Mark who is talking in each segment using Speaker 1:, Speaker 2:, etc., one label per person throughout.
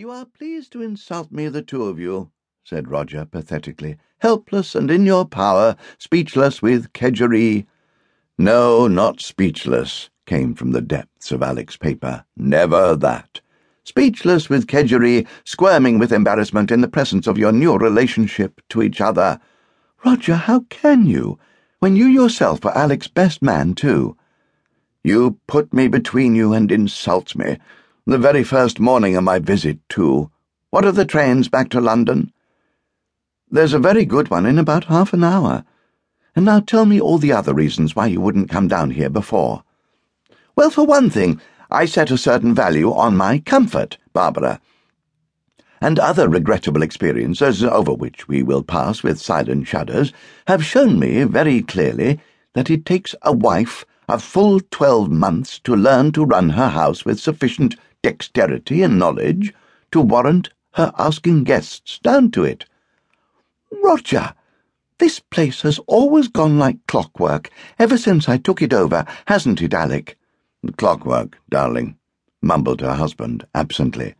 Speaker 1: You are pleased to insult me, the two of you, said Roger pathetically, helpless and in your power, speechless with kedgeree. No, not speechless, came from the depths of Alec's paper. Never that. Speechless with kedgeree, squirming with embarrassment in the presence of your new relationship to each other. Roger, how can you, when you yourself are Alec's best man, too? You put me between you and insult me. The very first morning of my visit, too. What are the trains back to London? There's a very good one in about half an hour. And now tell me all the other reasons why you wouldn't come down here before. Well, for one thing, I set a certain value on my comfort, Barbara. And other regrettable experiences, over which we will pass with silent shudders, have shown me very clearly that it takes a wife a full twelve months to learn to run her house with sufficient dexterity and knowledge to warrant her asking guests down to it. Roger, this place has always gone like clockwork ever since I took it over, hasn't it, Alec?
Speaker 2: Clockwork, darling, mumbled her husband absently.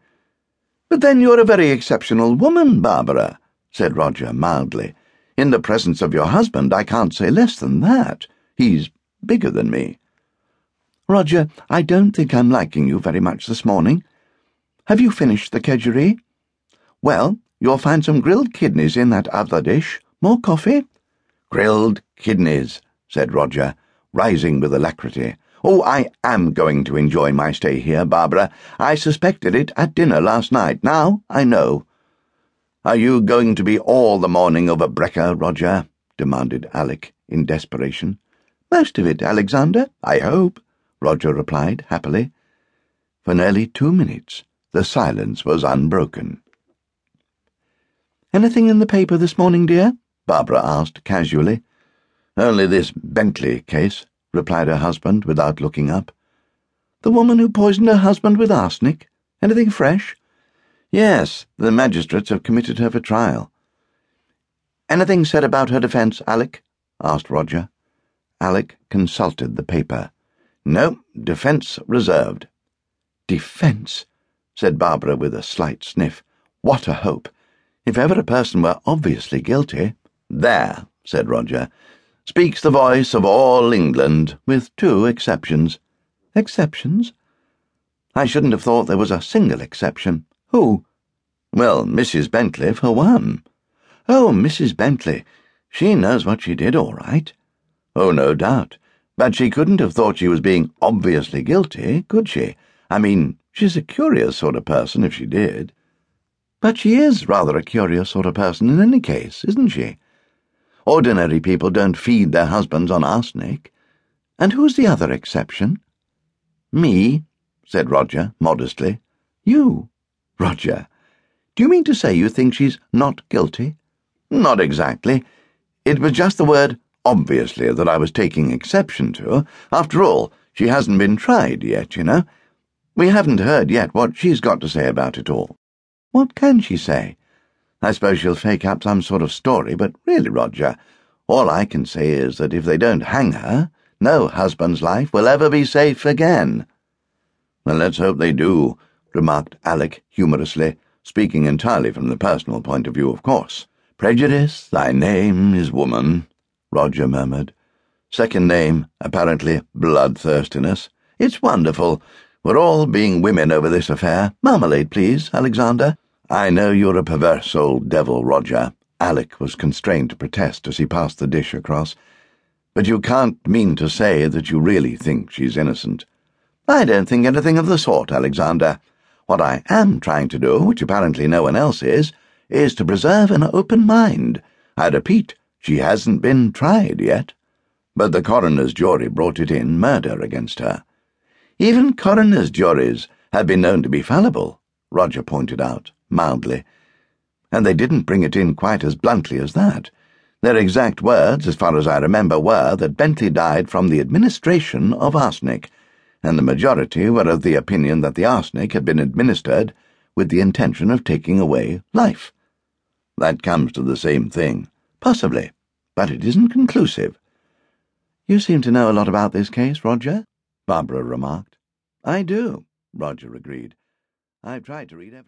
Speaker 1: But then you're a very exceptional woman, Barbara, said Roger mildly. In the presence of your husband, I can't say less than that. He's bigger than me. Roger, I don't think I'm liking you very much this morning. Have you finished the kedgeree? Well, you'll find some grilled kidneys in that other dish. More coffee?
Speaker 2: Grilled kidneys, said Roger, rising with alacrity. Oh, I am going to enjoy my stay here, Barbara. I suspected it at dinner last night. Now I know. Are you going to be all the morning over brekker, Roger? demanded Alec in desperation.
Speaker 1: Most of it, Alexander, I hope. Roger replied happily.
Speaker 2: For nearly two minutes, the silence was unbroken.
Speaker 1: Anything in the paper this morning, dear? Barbara asked casually.
Speaker 2: Only this Bentley case, replied her husband without looking up.
Speaker 1: The woman who poisoned her husband with arsenic? Anything fresh?
Speaker 2: Yes, the magistrates have committed her for trial.
Speaker 1: Anything said about her defence, Alec? asked Roger.
Speaker 2: Alec consulted the paper. No, defence reserved.
Speaker 1: Defence, said Barbara with a slight sniff. What a hope! If ever a person were obviously guilty.
Speaker 2: There, said Roger, speaks the voice of all England, with two exceptions.
Speaker 1: Exceptions? I shouldn't have thought there was a single exception. Who?
Speaker 2: Well, Mrs. Bentley, for one.
Speaker 1: Oh, Mrs. Bentley. She knows what she did, all right.
Speaker 2: Oh, no doubt. But she couldn't have thought she was being obviously guilty, could she? I mean, she's a curious sort of person if she did.
Speaker 1: But she is rather a curious sort of person in any case, isn't she? Ordinary people don't feed their husbands on arsenic. And who's the other exception?
Speaker 2: Me, said Roger modestly.
Speaker 1: You? Roger, do you mean to say you think she's not guilty?
Speaker 2: Not exactly. It was just the word obviously that I was taking exception to. After all, she hasn't been tried yet, you know. We haven't heard yet what she's got to say about it all.
Speaker 1: What can she say?
Speaker 2: I suppose she'll fake up some sort of story, but really, Roger, all I can say is that if they don't hang her, no husband's life will ever be safe again.
Speaker 1: Well, let's hope they do, remarked Alec humorously, speaking entirely from the personal point of view, of course.
Speaker 2: Prejudice, thy name is woman. Roger murmured. Second name, apparently bloodthirstiness. It's wonderful. We're all being women over this affair. Marmalade, please, Alexander. I know you're a perverse old devil, Roger. Alec was constrained to protest as he passed the dish across. But you can't mean to say that you really think she's innocent.
Speaker 1: I don't think anything of the sort, Alexander. What I am trying to do, which apparently no one else is, is to preserve an open mind. I repeat, she hasn't been tried yet, but the coroner's jury brought it in murder against her. Even coroner's juries have been known to be fallible, Roger pointed out, mildly. And they didn't bring it in quite as bluntly as that. Their exact words, as far as I remember, were that Bentley died from the administration of arsenic, and the majority were of the opinion that the arsenic had been administered with the intention of taking away life. That comes to the same thing. Possibly, but it isn't conclusive.
Speaker 2: You seem to know a lot about this case, Roger, Barbara remarked.
Speaker 1: I do, Roger agreed. I've tried to read every